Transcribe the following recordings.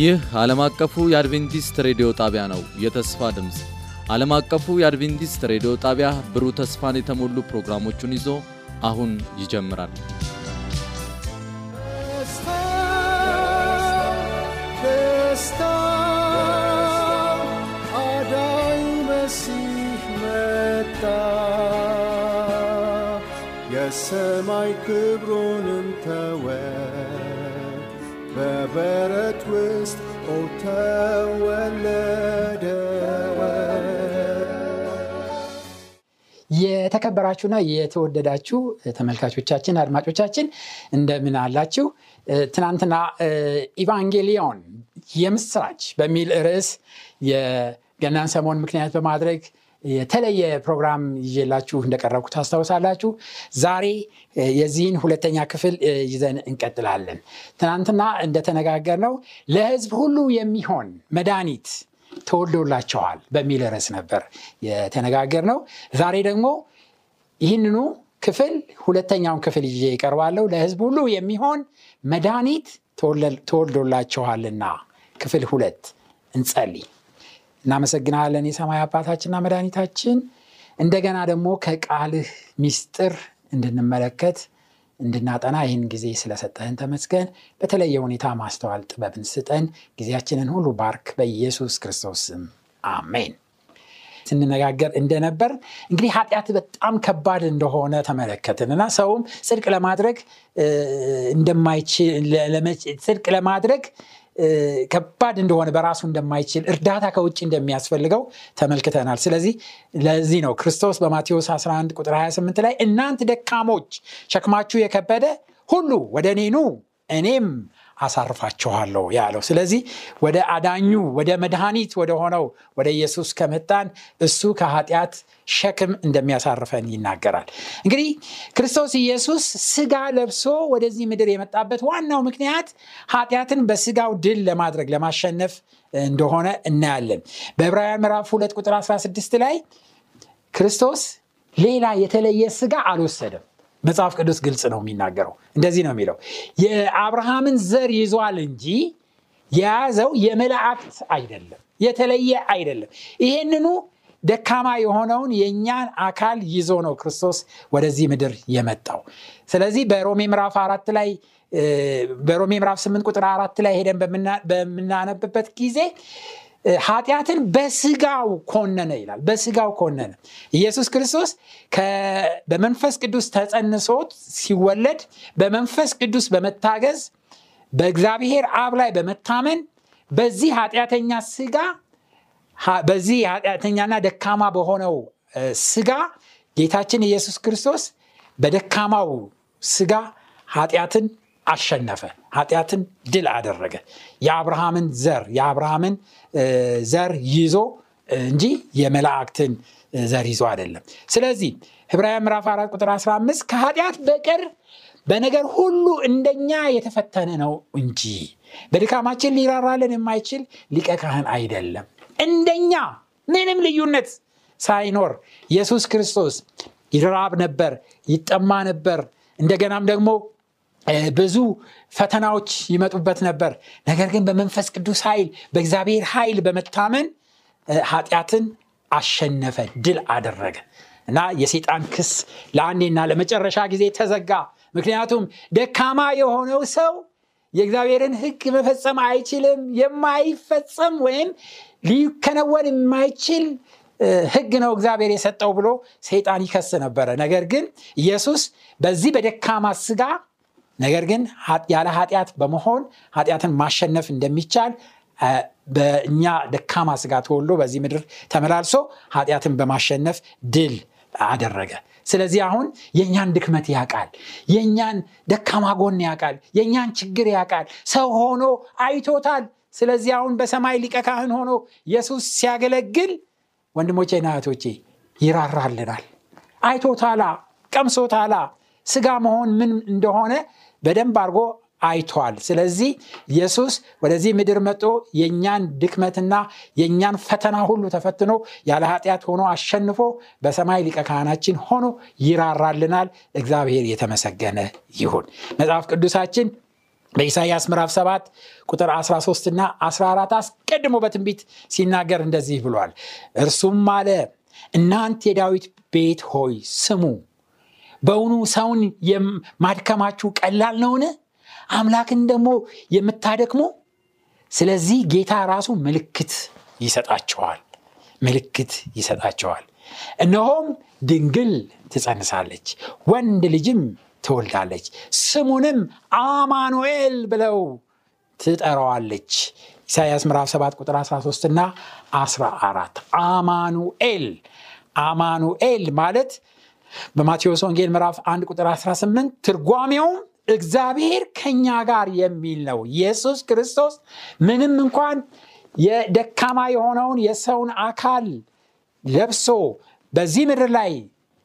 ይህ ዓለም አቀፉ የአድቬንቲስት ሬዲዮ ጣቢያ ነው። የተስፋ ድምፅ ዓለም አቀፉ የአድቬንቲስት ሬዲዮ ጣቢያ ብሩህ ተስፋን የተሞሉ ፕሮግራሞቹን ይዞ አሁን ይጀምራል። ደስታ የሰማይ ክብሩንም ተወ በበረት ውስጥ ተወለደ የተከበራችሁና የተወደዳችሁ ተመልካቾቻችን አድማጮቻችን እንደምን አላችሁ? ትናንትና ኢቫንጌሊዮን የምስራች በሚል ርዕስ የገናን ሰሞን ምክንያት በማድረግ የተለየ ፕሮግራም ይዤላችሁ እንደቀረብኩ ታስታውሳላችሁ። ዛሬ የዚህን ሁለተኛ ክፍል ይዘን እንቀጥላለን። ትናንትና እንደተነጋገርነው ለሕዝብ ሁሉ የሚሆን መድኃኒት ተወልዶላቸዋል በሚል ርዕስ ነበር የተነጋገርነው። ዛሬ ደግሞ ይህንኑ ክፍል ሁለተኛውን ክፍል ይዤ ይቀርባለሁ። ለሕዝብ ሁሉ የሚሆን መድኃኒት ተወልዶላቸዋልና ክፍል ሁለት እንጸልይ። እናመሰግናለን የሰማይ አባታችንና መድኃኒታችን እንደገና ደግሞ ከቃልህ ሚስጥር እንድንመለከት እንድናጠና ይህን ጊዜ ስለሰጠህን ተመስገን። በተለየ ሁኔታ ማስተዋል ጥበብን ስጠን። ጊዜያችንን ሁሉ ባርክ፣ በኢየሱስ ክርስቶስ ስም አሜን። ስንነጋገር እንደነበር እንግዲህ ኃጢአት በጣም ከባድ እንደሆነ ተመለከትን እና ሰውም ጽድቅ ለማድረግ እንደማይችል ጽድቅ ለማድረግ ከባድ እንደሆነ በራሱ እንደማይችል እርዳታ ከውጭ እንደሚያስፈልገው ተመልክተናል። ስለዚህ ለዚህ ነው ክርስቶስ በማቴዎስ 11 ቁጥር 28 ላይ እናንት ደካሞች ሸክማችሁ የከበደ ሁሉ ወደ እኔ እኔም አሳርፋችኋለሁ ያለው። ስለዚህ ወደ አዳኙ ወደ መድኃኒት ወደ ሆነው ወደ ኢየሱስ ከመጣን እሱ ከኃጢአት ሸክም እንደሚያሳርፈን ይናገራል። እንግዲህ ክርስቶስ ኢየሱስ ስጋ ለብሶ ወደዚህ ምድር የመጣበት ዋናው ምክንያት ኃጢአትን በስጋው ድል ለማድረግ ለማሸነፍ እንደሆነ እናያለን። በዕብራውያን ምዕራፍ 2 ቁጥር 16 ላይ ክርስቶስ ሌላ የተለየ ስጋ አልወሰደም። መጽሐፍ ቅዱስ ግልጽ ነው የሚናገረው። እንደዚህ ነው የሚለው የአብርሃምን ዘር ይዟል እንጂ የያዘው የመላእክት አይደለም፣ የተለየ አይደለም። ይሄንኑ ደካማ የሆነውን የእኛን አካል ይዞ ነው ክርስቶስ ወደዚህ ምድር የመጣው። ስለዚህ በሮሜ ምዕራፍ አራት ላይ በሮሜ ምዕራፍ ስምንት ቁጥር አራት ላይ ሄደን በምናነብበት ጊዜ ኃጢአትን በስጋው ኮነነ ይላል። በስጋው ኮነነ። ኢየሱስ ክርስቶስ በመንፈስ ቅዱስ ተጸንሶት ሲወለድ በመንፈስ ቅዱስ በመታገዝ በእግዚአብሔር አብ ላይ በመታመን በዚህ ኃጢአተኛ ስጋ በዚህ ኃጢአተኛና ደካማ በሆነው ስጋ ጌታችን ኢየሱስ ክርስቶስ በደካማው ስጋ ኃጢአትን አሸነፈ። ኃጢአትን ድል አደረገ። የአብርሃምን ዘር የአብርሃምን ዘር ይዞ እንጂ የመላእክትን ዘር ይዞ አይደለም። ስለዚህ ዕብራውያን ምዕራፍ 4 ቁጥር 15 ከኃጢአት በቀር በነገር ሁሉ እንደኛ የተፈተነ ነው እንጂ በድካማችን ሊራራልን የማይችል ሊቀ ካህን አይደለም። እንደኛ ምንም ልዩነት ሳይኖር ኢየሱስ ክርስቶስ ይራብ ነበር፣ ይጠማ ነበር። እንደገናም ደግሞ ብዙ ፈተናዎች ይመጡበት ነበር። ነገር ግን በመንፈስ ቅዱስ ኃይል በእግዚአብሔር ኃይል በመታመን ኃጢአትን አሸነፈ፣ ድል አደረገ እና የሴጣን ክስ ለአንዴና ለመጨረሻ ጊዜ ተዘጋ። ምክንያቱም ደካማ የሆነው ሰው የእግዚአብሔርን ሕግ መፈጸም አይችልም። የማይፈጸም ወይም ሊከነወን የማይችል ሕግ ነው እግዚአብሔር የሰጠው ብሎ ሰይጣን ይከስ ነበረ። ነገር ግን ኢየሱስ በዚህ በደካማ ስጋ ነገር ግን ያለ ኃጢአት በመሆን ኃጢአትን ማሸነፍ እንደሚቻል በእኛ ደካማ ስጋ ተወልዶ በዚህ ምድር ተመላልሶ ኃጢአትን በማሸነፍ ድል አደረገ። ስለዚህ አሁን የእኛን ድክመት ያውቃል፣ የእኛን ደካማ ጎን ያውቃል፣ የእኛን ችግር ያውቃል። ሰው ሆኖ አይቶታል። ስለዚህ አሁን በሰማይ ሊቀ ካህን ሆኖ ኢየሱስ ሲያገለግል ወንድሞቼና እህቶቼ ይራራልናል። አይቶታላ፣ ቀምሶታላ ስጋ መሆን ምን እንደሆነ በደንብ አድርጎ አይቷል። ስለዚህ ኢየሱስ ወደዚህ ምድር መጥቶ የእኛን ድክመትና የእኛን ፈተና ሁሉ ተፈትኖ ያለ ኃጢአት ሆኖ አሸንፎ በሰማይ ሊቀ ካህናችን ሆኖ ይራራልናል። እግዚአብሔር የተመሰገነ ይሁን። መጽሐፍ ቅዱሳችን በኢሳይያስ ምዕራፍ 7 ቁጥር 13 እና 14 አስቀድሞ በትንቢት ሲናገር እንደዚህ ብሏል። እርሱም አለ እናንት የዳዊት ቤት ሆይ ስሙ፣ በውኑ ሰውን ማድከማችሁ ቀላል ነውን? አምላክን ደግሞ የምታደክሙ? ስለዚህ ጌታ ራሱ ምልክት ይሰጣቸዋል ምልክት ይሰጣቸዋል። እነሆም ድንግል ትጸንሳለች፣ ወንድ ልጅም ትወልዳለች፣ ስሙንም አማኑኤል ብለው ትጠራዋለች። ኢሳያስ ምዕራፍ 7 ቁጥር 13 እና 14 አማኑኤል አማኑኤል ማለት በማቴዎስ ወንጌል ምዕራፍ 1 ቁጥር 18 ትርጓሜውም እግዚአብሔር ከኛ ጋር የሚል ነው። ኢየሱስ ክርስቶስ ምንም እንኳን የደካማ የሆነውን የሰውን አካል ለብሶ በዚህ ምድር ላይ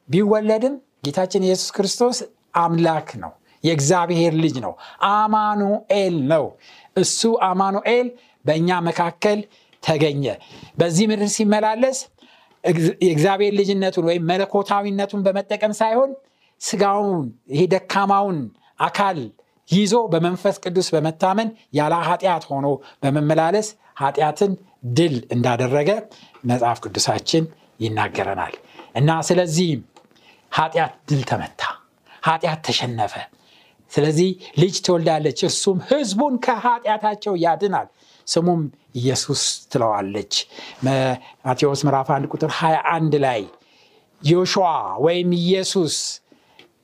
ቢወለድም ጌታችን ኢየሱስ ክርስቶስ አምላክ ነው። የእግዚአብሔር ልጅ ነው። አማኑኤል ነው። እሱ አማኑኤል በእኛ መካከል ተገኘ። በዚህ ምድር ሲመላለስ የእግዚአብሔር ልጅነቱን ወይም መለኮታዊነቱን በመጠቀም ሳይሆን ስጋውን ይሄ ደካማውን አካል ይዞ በመንፈስ ቅዱስ በመታመን ያለ ኃጢአት ሆኖ በመመላለስ ኃጢአትን ድል እንዳደረገ መጽሐፍ ቅዱሳችን ይናገረናል እና ስለዚህም ኃጢአት ድል ተመታ፣ ኃጢአት ተሸነፈ። ስለዚህ ልጅ ትወልዳለች፣ እርሱም ህዝቡን ከኃጢአታቸው ያድናል፣ ስሙም ኢየሱስ ትለዋለች። ማቴዎስ ምዕራፍ 1 ቁጥር 21 ላይ ዮሹዋ ወይም ኢየሱስ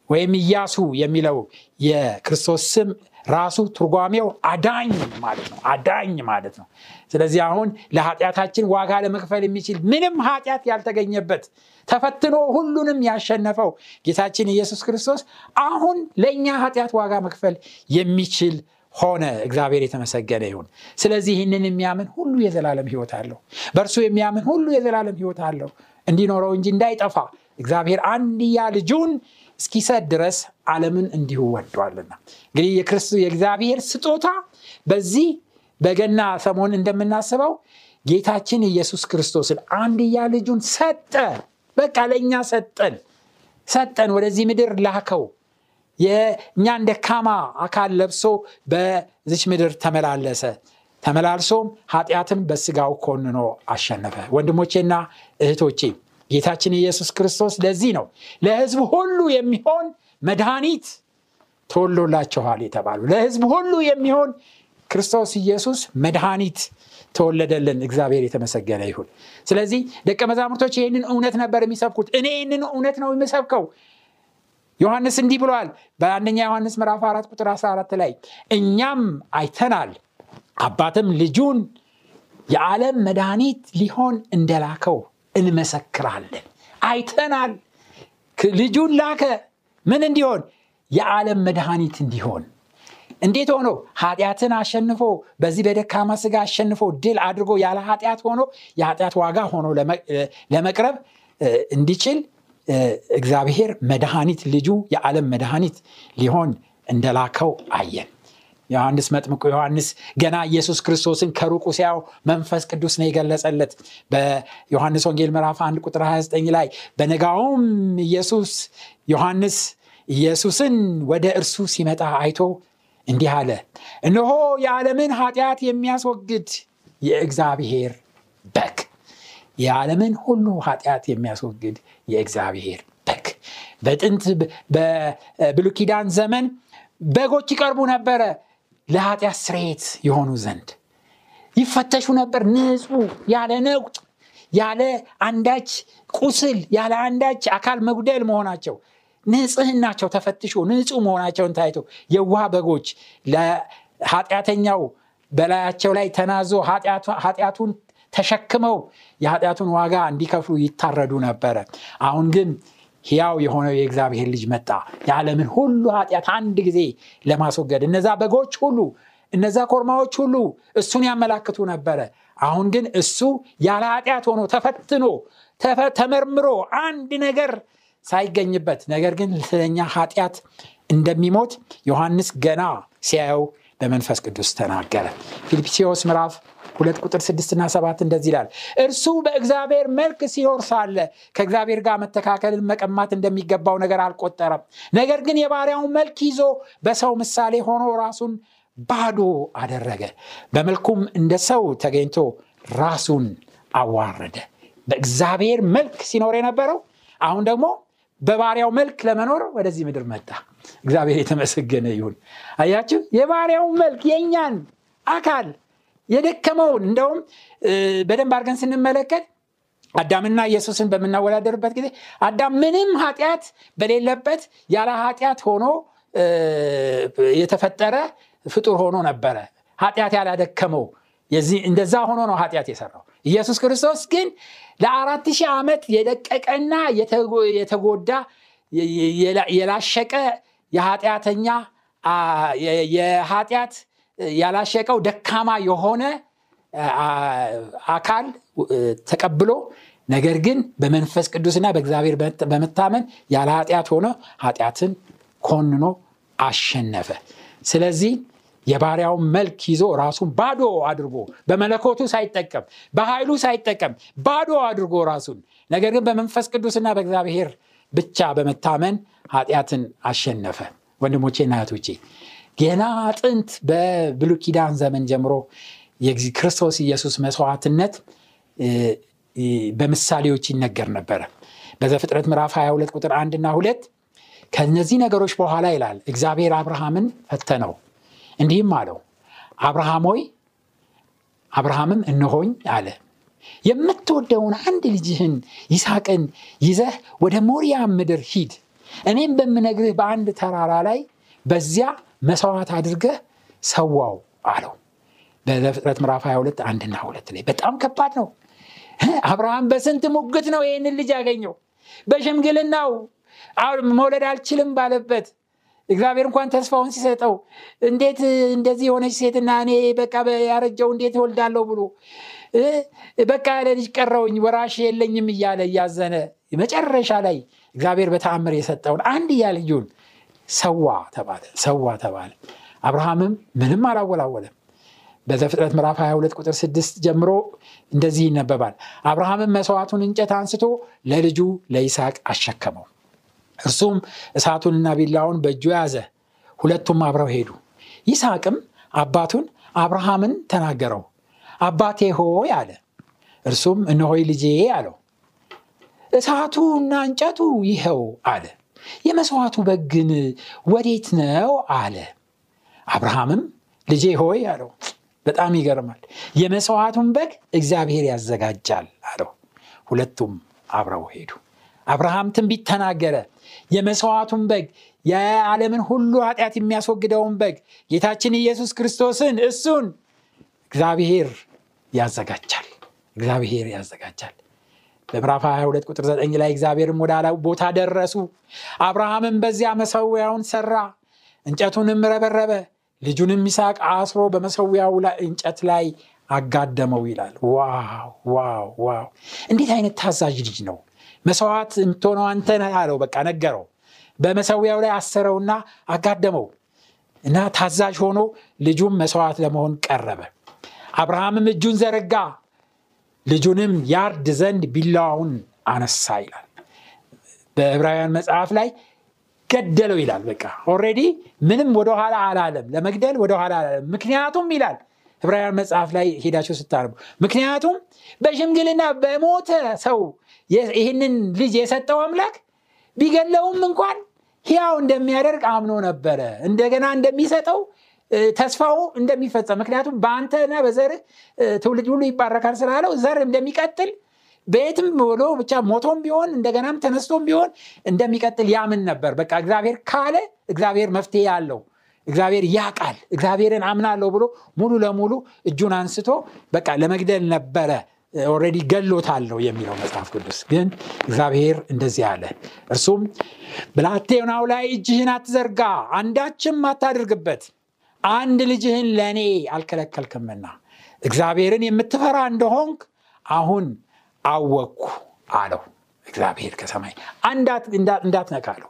ወይም ኢያሱ የሚለው የክርስቶስ ስም ራሱ ትርጓሜው አዳኝ ማለት ነው። አዳኝ ማለት ነው። ስለዚህ አሁን ለኃጢአታችን ዋጋ ለመክፈል የሚችል ምንም ኃጢአት ያልተገኘበት ተፈትኖ ሁሉንም ያሸነፈው ጌታችን ኢየሱስ ክርስቶስ አሁን ለእኛ ኃጢአት ዋጋ መክፈል የሚችል ሆነ። እግዚአብሔር የተመሰገነ ይሁን። ስለዚህ ይህንን የሚያምን ሁሉ የዘላለም ሕይወት አለው። በእርሱ የሚያምን ሁሉ የዘላለም ሕይወት አለው እንዲኖረው እንጂ እንዳይጠፋ እግዚአብሔር አንድያ ልጁን እስኪሰጥ ድረስ ዓለምን እንዲሁ ወዷልና። እንግዲህ የእግዚአብሔር ስጦታ በዚህ በገና ሰሞን እንደምናስበው ጌታችን ኢየሱስ ክርስቶስን አንድያ ልጁን ሰጠ። በቃ ለእኛ ሰጠን ሰጠን፣ ወደዚህ ምድር ላከው። የእኛን ደካማ አካል ለብሶ በዚች ምድር ተመላለሰ። ተመላልሶም ኃጢአትን በስጋው ኮንኖ አሸነፈ። ወንድሞቼና እህቶቼ ጌታችን ኢየሱስ ክርስቶስ ለዚህ ነው ለሕዝብ ሁሉ የሚሆን መድኃኒት ተወሎላችኋል የተባሉ ለሕዝብ ሁሉ የሚሆን ክርስቶስ ኢየሱስ መድኃኒት ተወለደልን። እግዚአብሔር የተመሰገነ ይሁን። ስለዚህ ደቀ መዛሙርቶች ይህንን እውነት ነበር የሚሰብኩት። እኔ ይህንን እውነት ነው የምሰብከው። ዮሐንስ እንዲህ ብለዋል በአንደኛ ዮሐንስ ምዕራፍ 4 ቁጥር 14 ላይ እኛም አይተናል አባትም ልጁን የዓለም መድኃኒት ሊሆን እንደላከው እንመሰክራለን። አይተናል። ልጁን ላከ። ምን እንዲሆን? የዓለም መድኃኒት እንዲሆን። እንዴት ሆኖ? ኃጢአትን አሸንፎ በዚህ በደካማ ስጋ አሸንፎ ድል አድርጎ ያለ ኃጢአት ሆኖ የኃጢአት ዋጋ ሆኖ ለመቅረብ እንዲችል እግዚአብሔር መድኃኒት ልጁ የዓለም መድኃኒት ሊሆን እንደላከው አየን። ዮሐንስ መጥምቁ ዮሐንስ ገና ኢየሱስ ክርስቶስን ከሩቁ ሲያው መንፈስ ቅዱስ ነው የገለጸለት። በዮሐንስ ወንጌል ምዕራፍ 1 ቁጥር 29 ላይ በነጋውም ኢየሱስ ዮሐንስ ኢየሱስን ወደ እርሱ ሲመጣ አይቶ እንዲህ አለ፣ እነሆ የዓለምን ኃጢአት የሚያስወግድ የእግዚአብሔር በግ፣ የዓለምን ሁሉ ኃጢአት የሚያስወግድ የእግዚአብሔር በግ። በጥንት በብሉይ ዘመን በጎች ይቀርቡ ነበረ ለኃጢአት ስርየት የሆኑ ዘንድ ይፈተሹ ነበር። ንጹሕ ያለ ነቁጥ ያለ አንዳች ቁስል ያለ አንዳች አካል መጉደል መሆናቸው ንጽህናቸው ተፈትሾ ንጹሕ መሆናቸውን ታይቶ የዋህ በጎች ለኃጢአተኛው በላያቸው ላይ ተናዞ ኃጢአቱን ተሸክመው የኃጢአቱን ዋጋ እንዲከፍሉ ይታረዱ ነበረ። አሁን ግን ሕያው የሆነው የእግዚአብሔር ልጅ መጣ የዓለምን ሁሉ ኃጢአት አንድ ጊዜ ለማስወገድ። እነዛ በጎች ሁሉ እነዛ ኮርማዎች ሁሉ እሱን ያመላክቱ ነበረ። አሁን ግን እሱ ያለ ኃጢአት ሆኖ ተፈትኖ ተመርምሮ አንድ ነገር ሳይገኝበት ነገር ግን ስለኛ ኃጢአት እንደሚሞት ዮሐንስ ገና ሲያየው በመንፈስ ቅዱስ ተናገረ ፊልጵስዎስ ምዕራፍ ሁለት ቁጥር ስድስትና ሰባት እንደዚህ ይላል። እርሱ በእግዚአብሔር መልክ ሲኖር ሳለ ከእግዚአብሔር ጋር መተካከልን መቀማት እንደሚገባው ነገር አልቆጠረም። ነገር ግን የባሪያውን መልክ ይዞ በሰው ምሳሌ ሆኖ ራሱን ባዶ አደረገ። በመልኩም እንደ ሰው ተገኝቶ ራሱን አዋረደ። በእግዚአብሔር መልክ ሲኖር የነበረው አሁን ደግሞ በባሪያው መልክ ለመኖር ወደዚህ ምድር መጣ። እግዚአብሔር የተመሰገነ ይሁን። አያችሁ? የባሪያው መልክ የእኛን አካል የደከመውን እንደውም በደንብ አድርገን ስንመለከት አዳምና ኢየሱስን በምናወዳደርበት ጊዜ አዳም ምንም ኃጢአት በሌለበት ያለ ኃጢአት ሆኖ የተፈጠረ ፍጡር ሆኖ ነበረ። ኃጢአት ያላደከመው እንደዛ ሆኖ ነው ኃጢአት የሰራው። ኢየሱስ ክርስቶስ ግን ለአራት ሺህ ዓመት የደቀቀና የተጎዳ የላሸቀ የኃጢአተኛ የኃጢአት ያላሸቀው ደካማ የሆነ አካል ተቀብሎ ነገር ግን በመንፈስ ቅዱስና በእግዚአብሔር በመታመን ያለ ኃጢአት ሆነ ኃጢአትን ኮንኖ አሸነፈ። ስለዚህ የባሪያውን መልክ ይዞ ራሱን ባዶ አድርጎ በመለኮቱ ሳይጠቀም በኃይሉ ሳይጠቀም ባዶ አድርጎ ራሱን ነገር ግን በመንፈስ ቅዱስና በእግዚአብሔር ብቻ በመታመን ኃጢአትን አሸነፈ። ወንድሞቼና እህቶቼ ገና ጥንት በብሉ ኪዳን ዘመን ጀምሮ የክርስቶስ ኢየሱስ መስዋዕትነት በምሳሌዎች ይነገር ነበረ። በዘፍጥረት ምዕራፍ 22 ቁጥር አንድ እና ሁለት ከነዚህ ነገሮች በኋላ ይላል እግዚአብሔር አብርሃምን ፈተነው። እንዲህም አለው አብርሃም ሆይ አብርሃምም እነሆኝ አለ። የምትወደውን አንድ ልጅህን ይስሐቅን ይዘህ ወደ ሞሪያ ምድር ሂድ። እኔም በምነግርህ በአንድ ተራራ ላይ በዚያ መስዋዕት አድርገህ ሰዋው አለው። በዘፍጥረት ምዕራፍ 22 አንድና ሁለት ላይ በጣም ከባድ ነው። አብርሃም በስንት ሙግት ነው ይህንን ልጅ ያገኘው? በሽምግልናው መውለድ አልችልም ባለበት እግዚአብሔር እንኳን ተስፋውን ሲሰጠው እንዴት እንደዚህ የሆነች ሴትና እኔ በቃ ያረጀው እንዴት እወልዳለሁ ብሎ በቃ ለልጅ ቀረውኝ ወራሽ የለኝም እያለ እያዘነ መጨረሻ ላይ እግዚአብሔር በተአምር የሰጠውን አንድያ ልጁን ሰዋ ተባለ ሰዋ ተባለ። አብርሃምም ምንም አላወላወለም። በዘፍጥረት ምዕራፍ 22 ቁጥር 6 ጀምሮ እንደዚህ ይነበባል። አብርሃምም መስዋዕቱን እንጨት አንስቶ ለልጁ ለይስሐቅ አሸከመው። እርሱም እሳቱንና ቢላውን በእጁ ያዘ ሁለቱም አብረው ሄዱ። ይስሐቅም አባቱን አብርሃምን ተናገረው አባቴ ሆይ አለ። እርሱም እነሆይ ልጄ አለው እሳቱና እንጨቱ ይኸው አለ የመስዋዕቱ በግን ወዴት ነው አለ። አብርሃምም ልጄ ሆይ አለው። በጣም ይገርማል። የመስዋዕቱን በግ እግዚአብሔር ያዘጋጃል አለው። ሁለቱም አብረው ሄዱ። አብርሃም ትንቢት ተናገረ። የመስዋዕቱን በግ የዓለምን ሁሉ ኃጢአት የሚያስወግደውን በግ ጌታችን ኢየሱስ ክርስቶስን እሱን እግዚአብሔር ያዘጋጃል። እግዚአብሔር ያዘጋጃል በምዕራፍ 22 ቁጥር 9 ላይ እግዚአብሔርም ወደ ቦታ ደረሱ። አብርሃምም በዚያ መሰዊያውን ሰራ እንጨቱንም ረበረበ ልጁንም ይስሐቅ አስሮ በመሰዊያው እንጨት ላይ አጋደመው ይላል። wow wow እንዴት አይነት ታዛዥ ልጅ ነው? መስዋዕት የምትሆነው አንተ አለው። በቃ ነገረው። በመሰዊያው ላይ አሰረውና አጋደመው እና ታዛዥ ሆኖ ልጁም መስዋዕት ለመሆን ቀረበ። አብርሃምም እጁን ዘረጋ ልጁንም ያርድ ዘንድ ቢላዋውን አነሳ ይላል። በዕብራውያን መጽሐፍ ላይ ገደለው ይላል። በቃ already ምንም ወደኋላ አላለም። ለመግደል ወደኋላ አላለም። ምክንያቱም ይላል ዕብራውያን መጽሐፍ ላይ ሄዳችሁ ስታነቡ ምክንያቱም በሽምግልና በሞተ ሰው ይህንን ልጅ የሰጠው አምላክ ቢገለውም እንኳን ሕያው እንደሚያደርግ አምኖ ነበረ። እንደገና እንደሚሰጠው ተስፋው እንደሚፈጸም ምክንያቱም በአንተና በዘርህ ትውልድ ሁሉ ይባረካል ስላለው ዘር እንደሚቀጥል በየትም ብሎ ብቻ ሞቶም ቢሆን እንደገናም ተነስቶም ቢሆን እንደሚቀጥል ያምን ነበር። በቃ እግዚአብሔር ካለ እግዚአብሔር መፍትሄ አለው። እግዚአብሔር ያቃል እግዚአብሔርን አምናለሁ ብሎ ሙሉ ለሙሉ እጁን አንስቶ በቃ ለመግደል ነበረ። already ገሎታል የሚለው መጽሐፍ ቅዱስ። ግን እግዚአብሔር እንደዚህ አለ። እርሱም ብላቴናው ላይ እጅህን አትዘርጋ አንዳችም አታድርግበት አንድ ልጅህን ለእኔ አልከለከልክምና እግዚአብሔርን የምትፈራ እንደሆንክ አሁን አወቅኩ አለው እግዚአብሔር ከሰማይ። እንዳትነካ አለው።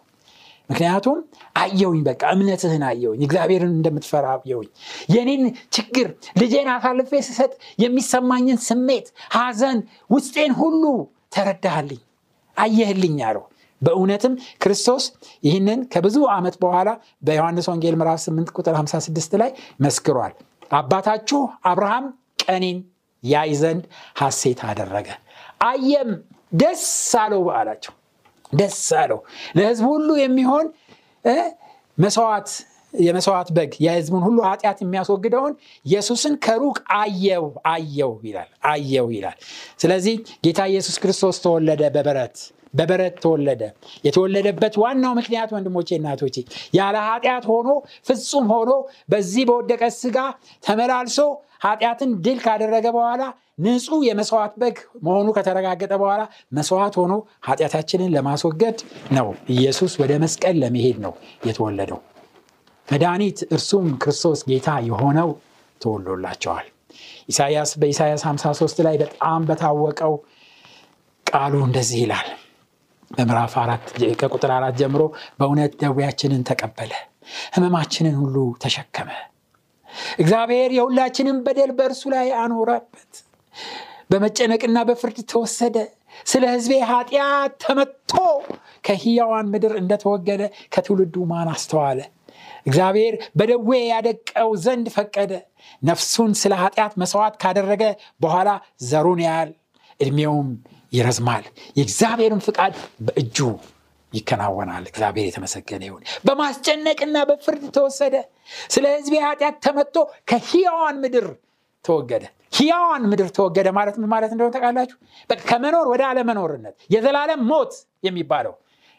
ምክንያቱም አየውኝ በቃ እምነትህን አየውኝ እግዚአብሔርን እንደምትፈራ አየውኝ የኔን ችግር ልጄን አሳልፌ ስሰጥ የሚሰማኝን ስሜት ሀዘን ውስጤን ሁሉ ተረዳሃልኝ አየህልኝ አለው በእውነትም ክርስቶስ ይህንን ከብዙ ዓመት በኋላ በዮሐንስ ወንጌል ምዕራፍ 8 ቁጥር 56 ላይ መስክሯል። አባታችሁ አብርሃም ቀኔን ያይ ዘንድ ሐሴት አደረገ። አየም ደስ አለው አላቸው ደስ አለው። ለህዝብ ሁሉ የሚሆን መስዋዕት የመስዋዕት በግ የህዝቡን ሁሉ ኃጢአት የሚያስወግደውን ኢየሱስን ከሩቅ አየው አየው ይላል አየው ይላል። ስለዚህ ጌታ ኢየሱስ ክርስቶስ ተወለደ በበረት በበረት ተወለደ። የተወለደበት ዋናው ምክንያት ወንድሞቼ እናቶቼ ያለ ኃጢአት ሆኖ ፍጹም ሆኖ በዚህ በወደቀ ስጋ ተመላልሶ ኃጢአትን ድል ካደረገ በኋላ ንጹህ የመስዋዕት በግ መሆኑ ከተረጋገጠ በኋላ መስዋዕት ሆኖ ኃጢአታችንን ለማስወገድ ነው። ኢየሱስ ወደ መስቀል ለመሄድ ነው የተወለደው። መድኃኒት እርሱም ክርስቶስ ጌታ የሆነው ተወሎላቸዋል ኢሳያስ በኢሳያስ 53 ላይ በጣም በታወቀው ቃሉ እንደዚህ ይላል በምዕራፍ ከቁጥር አራት ጀምሮ በእውነት ደዌያችንን ተቀበለ ህመማችንን ሁሉ ተሸከመ። እግዚአብሔር የሁላችንን በደል በእርሱ ላይ አኖረበት በመጨነቅና በፍርድ ተወሰደ። ስለ ህዝቤ ኃጢአት ተመቶ ከህያዋን ምድር እንደተወገደ ከትውልዱ ማን አስተዋለ? እግዚአብሔር በደዌ ያደቀው ዘንድ ፈቀደ። ነፍሱን ስለ ኃጢአት መስዋዕት ካደረገ በኋላ ዘሩን ያያል ዕድሜውም ይረዝማል። የእግዚአብሔርን ፍቃድ በእጁ ይከናወናል። እግዚአብሔር የተመሰገነ ይሁን። በማስጨነቅና በፍርድ ተወሰደ። ስለ ህዝቤ ኃጢአት ተመቶ ከህያዋን ምድር ተወገደ። ህያዋን ምድር ተወገደ ማለት ምን ማለት እንደሆነ ተቃላችሁ ከመኖር ወደ አለመኖርነት። የዘላለም ሞት የሚባለው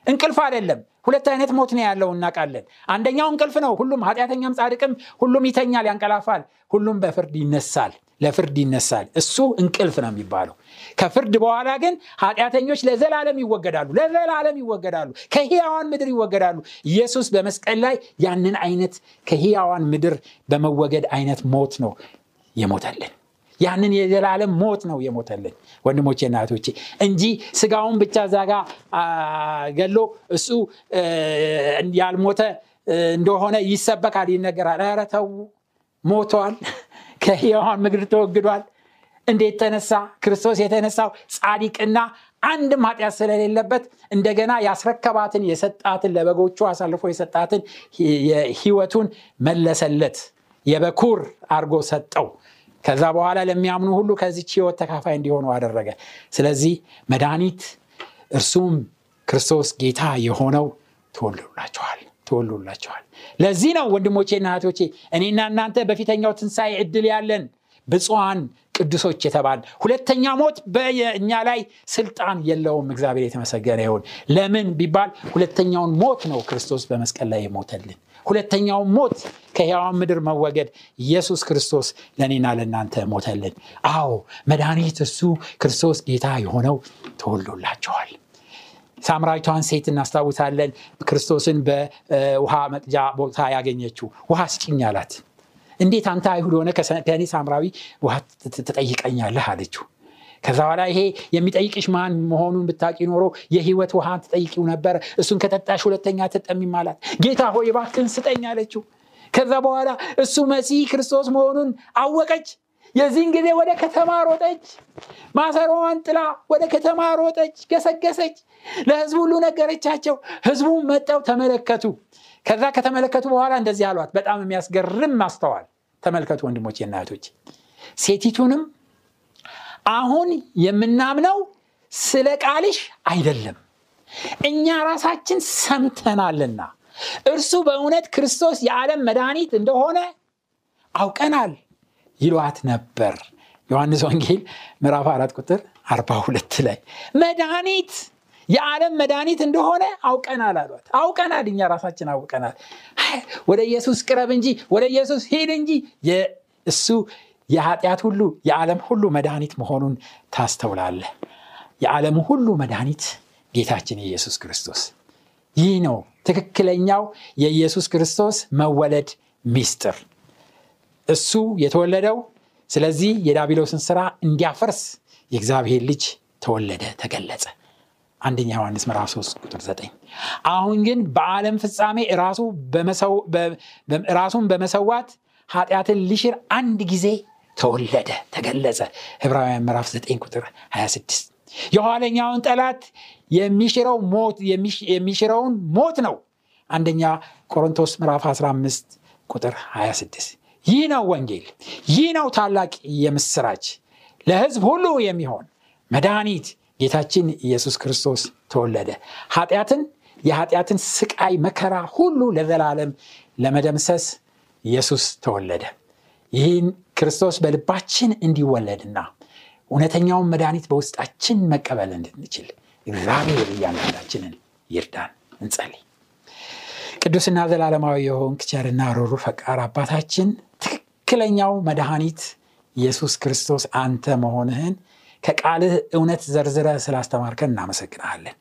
እንቅልፍ አይደለም። ሁለት አይነት ሞት ነው ያለው እናውቃለን። አንደኛው እንቅልፍ ነው። ሁሉም ኃጢአተኛም ጻድቅም ሁሉም ይተኛል ያንቀላፋል ሁሉም በፍርድ ይነሳል ለፍርድ ይነሳል። እሱ እንቅልፍ ነው የሚባለው። ከፍርድ በኋላ ግን ኃጢአተኞች ለዘላለም ይወገዳሉ ለዘላለም ይወገዳሉ ከህያዋን ምድር ይወገዳሉ። ኢየሱስ በመስቀል ላይ ያንን አይነት ከህያዋን ምድር በመወገድ አይነት ሞት ነው የሞተልን። ያንን የዘላለም ሞት ነው የሞተልን። ወንድሞቼ እናቶቼ እንጂ ስጋውን ብቻ ዛጋ ገሎ እሱ ያልሞተ እንደሆነ ይሰበካል ይነገራል። ኧረ ተው ሞቷል ከህያዋን ምድር ተወግዷል። እንዴት ተነሳ? ክርስቶስ የተነሳው ጻዲቅና አንድም ኃጢአት ስለሌለበት እንደገና ያስረከባትን የሰጣትን ለበጎቹ አሳልፎ የሰጣትን ህይወቱን መለሰለት። የበኩር አርጎ ሰጠው። ከዛ በኋላ ለሚያምኑ ሁሉ ከዚች ህይወት ተካፋይ እንዲሆኑ አደረገ። ስለዚህ መድኃኒት እርሱም ክርስቶስ ጌታ የሆነው ተወልዶላቸዋል ተወልዶላቸዋል። ለዚህ ነው ወንድሞቼና እህቶቼ እኔና እናንተ በፊተኛው ትንሣኤ እድል ያለን ብፁዓን ቅዱሶች የተባል ሁለተኛ ሞት በእኛ ላይ ስልጣን የለውም። እግዚአብሔር የተመሰገነ ይሁን። ለምን ቢባል ሁለተኛውን ሞት ነው ክርስቶስ በመስቀል ላይ የሞተልን። ሁለተኛውን ሞት ከሕያዋን ምድር መወገድ ኢየሱስ ክርስቶስ ለእኔና ለእናንተ ሞተልን። አዎ መድኃኒት እሱ ክርስቶስ ጌታ የሆነው ተወልዶላቸዋል ሳምራዊቷን ሴት እናስታውሳለን። ክርስቶስን በውሃ መቅጃ ቦታ ያገኘችው ውሃ ስጭኝ አላት። እንዴት አንተ አይሁድ ሆነ ከእኔ ሳምራዊ ውሃ ትጠይቀኛለህ? አለችው። ከዛ በኋላ ይሄ የሚጠይቅሽ ማን መሆኑን ብታቂ ኖሮ የህይወት ውሃ ትጠይቂው ነበር። እሱን ከጠጣሽ ሁለተኛ ትጠሚም አላት። ጌታ ሆይ እባክህን ስጠኝ አለችው። ከዛ በኋላ እሱ መሲህ ክርስቶስ መሆኑን አወቀች። የዚህን ጊዜ ወደ ከተማ ሮጠች። ማሰሮዋን ጥላ ወደ ከተማ ሮጠች ገሰገሰች ለህዝቡ ሁሉ ነገረቻቸው። ህዝቡ መጠው ተመለከቱ። ከዛ ከተመለከቱ በኋላ እንደዚህ አሏት። በጣም የሚያስገርም ማስተዋል ተመልከቱ ወንድሞቼ እናቶች ሴቲቱንም አሁን የምናምነው ስለ ቃልሽ አይደለም። እኛ ራሳችን ሰምተናልና እርሱ በእውነት ክርስቶስ የዓለም መድኃኒት እንደሆነ አውቀናል ይሏት ነበር። ዮሐንስ ወንጌል ምዕራፍ አራት ቁጥር 42 ላይ መድኃኒት የዓለም መድኃኒት እንደሆነ አውቀናል አሏት። አውቀናል እኛ ራሳችን አውቀናል። ወደ ኢየሱስ ቅረብ እንጂ ወደ ኢየሱስ ሂድ እንጂ። እሱ የኃጢአት ሁሉ የዓለም ሁሉ መድኃኒት መሆኑን ታስተውላለህ። የዓለም ሁሉ መድኃኒት ጌታችን ኢየሱስ ክርስቶስ። ይህ ነው ትክክለኛው የኢየሱስ ክርስቶስ መወለድ ሚስጥር። እሱ የተወለደው ስለዚህ የዳቢሎስን ስራ እንዲያፈርስ የእግዚአብሔር ልጅ ተወለደ ተገለጸ አንደኛ ዮሐንስ ምዕራፍ 3 ቁጥር 9 አሁን ግን በዓለም ፍጻሜ ራሱን በመሰዋት ኃጢአትን ሊሽር አንድ ጊዜ ተወለደ ተገለጸ። ዕብራውያን ምዕራፍ 9 ቁጥር 26 የኋለኛውን ጠላት የሚሽረው ሞት የሚሽረውን ሞት ነው። አንደኛ ቆሮንቶስ ምዕራፍ 15 ቁጥር 26 ይህ ነው ወንጌል ይህ ነው ታላቅ የምስራች ለህዝብ ሁሉ የሚሆን መድኃኒት ጌታችን ኢየሱስ ክርስቶስ ተወለደ። ኃጢአትን የኃጢአትን ስቃይ መከራ ሁሉ ለዘላለም ለመደምሰስ ኢየሱስ ተወለደ። ይህን ክርስቶስ በልባችን እንዲወለድና እውነተኛውን መድኃኒት በውስጣችን መቀበል እንድንችል እግዚአብሔር እያንዳንዳችንን ይርዳን። እንጸልይ። ቅዱስና ዘላለማዊ የሆንክ ቸርና ሩሩ ፈቃር አባታችን ትክክለኛው መድኃኒት ኢየሱስ ክርስቶስ አንተ መሆንህን ከቃልህ እውነት ዘርዝረ ስላስተማርከን እናመሰግናለን።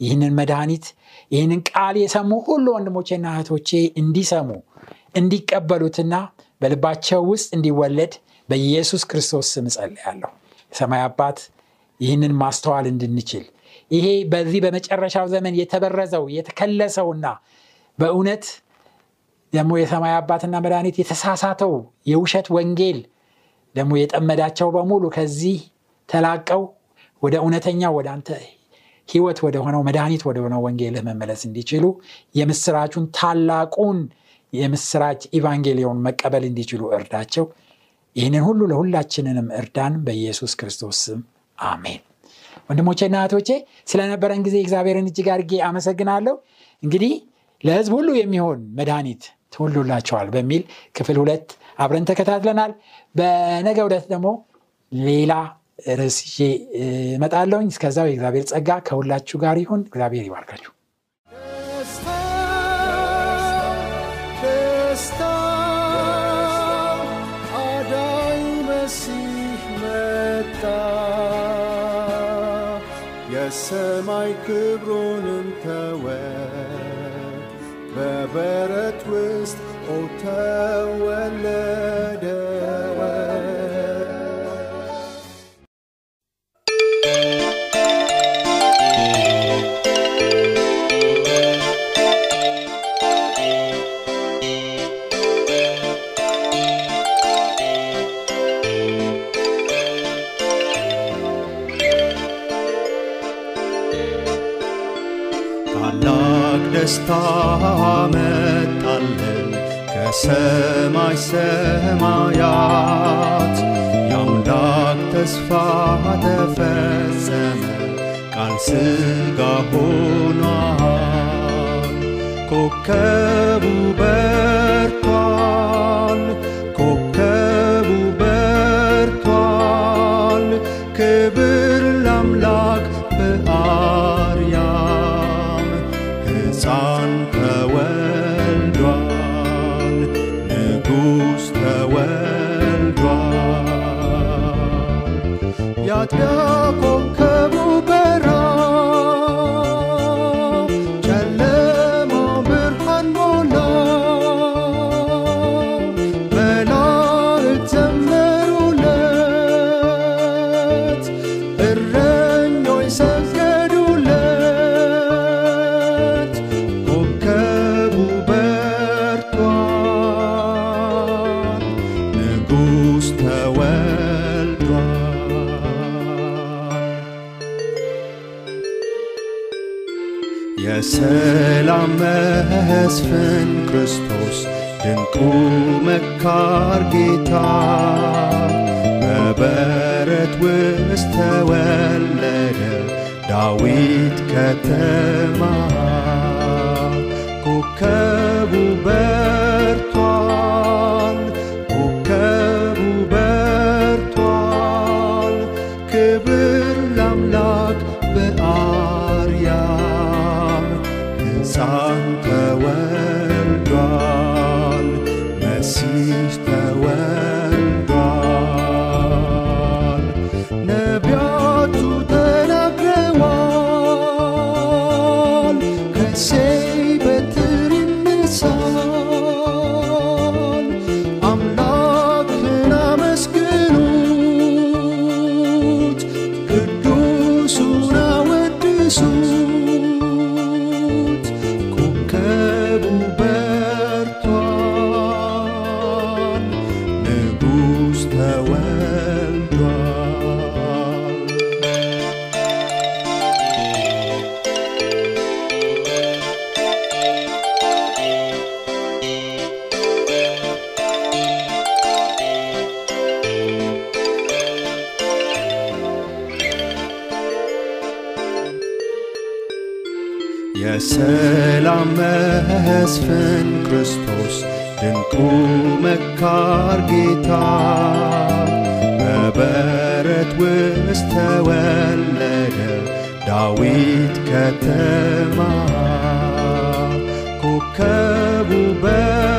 ይህንን መድኃኒት ይህንን ቃል የሰሙ ሁሉ ወንድሞቼና እህቶቼ እንዲሰሙ እንዲቀበሉትና በልባቸው ውስጥ እንዲወለድ በኢየሱስ ክርስቶስ ስም ጸልያለሁ ሰማይ አባት ይህንን ማስተዋል እንድንችል ይሄ በዚህ በመጨረሻው ዘመን የተበረዘው የተከለሰውና በእውነት ደግሞ የሰማይ አባትና መድኃኒት የተሳሳተው የውሸት ወንጌል ደግሞ የጠመዳቸው በሙሉ ከዚህ ተላቀው ወደ እውነተኛ ወደ አንተ ህይወት ወደ ሆነው መድኃኒት ወደ ሆነው ወንጌልህ መመለስ እንዲችሉ የምስራቹን ታላቁን የምስራች ኢቫንጌሊዮን መቀበል እንዲችሉ እርዳቸው። ይህንን ሁሉ ለሁላችንንም እርዳን በኢየሱስ ክርስቶስ ስም አሜን። ወንድሞቼና እህቶቼ ስለነበረን ጊዜ እግዚአብሔርን እጅግ አድርጌ አመሰግናለሁ። እንግዲህ ለህዝብ ሁሉ የሚሆን መድኃኒት ትወልዱላቸዋል በሚል ክፍል ሁለት አብረን ተከታትለናል። በነገ ዕለት ደግሞ ሌላ ርዕስ ይዤ እመጣለሁኝ። እስከዛው የእግዚአብሔር ጸጋ ከሁላችሁ ጋር ይሁን። እግዚአብሔር ይባርካችሁ። የሰማይ ክብሩንም ተወ። በበረት ውስጥ ኦ ደስታ መጣለን ከሰማይ ሰማያት። የአምላክ ተስፋ ተፈጸመ ቃል ሥጋ ሆኗል። ኮከቡ በርቷል መስፍን ክርስቶስ ድንቁ መካር ጌታ። በበረት ውስጥ ተወለደ ዳዊት ከተማ። ኮከቡ በርቷል መሲህ የሰላም መስፍን ክርስቶስ ድንቁ መካር ጌታ። በበረት ውስጥ ተወለደ ዳዊት ከተማ። ኮከቡ በርቷል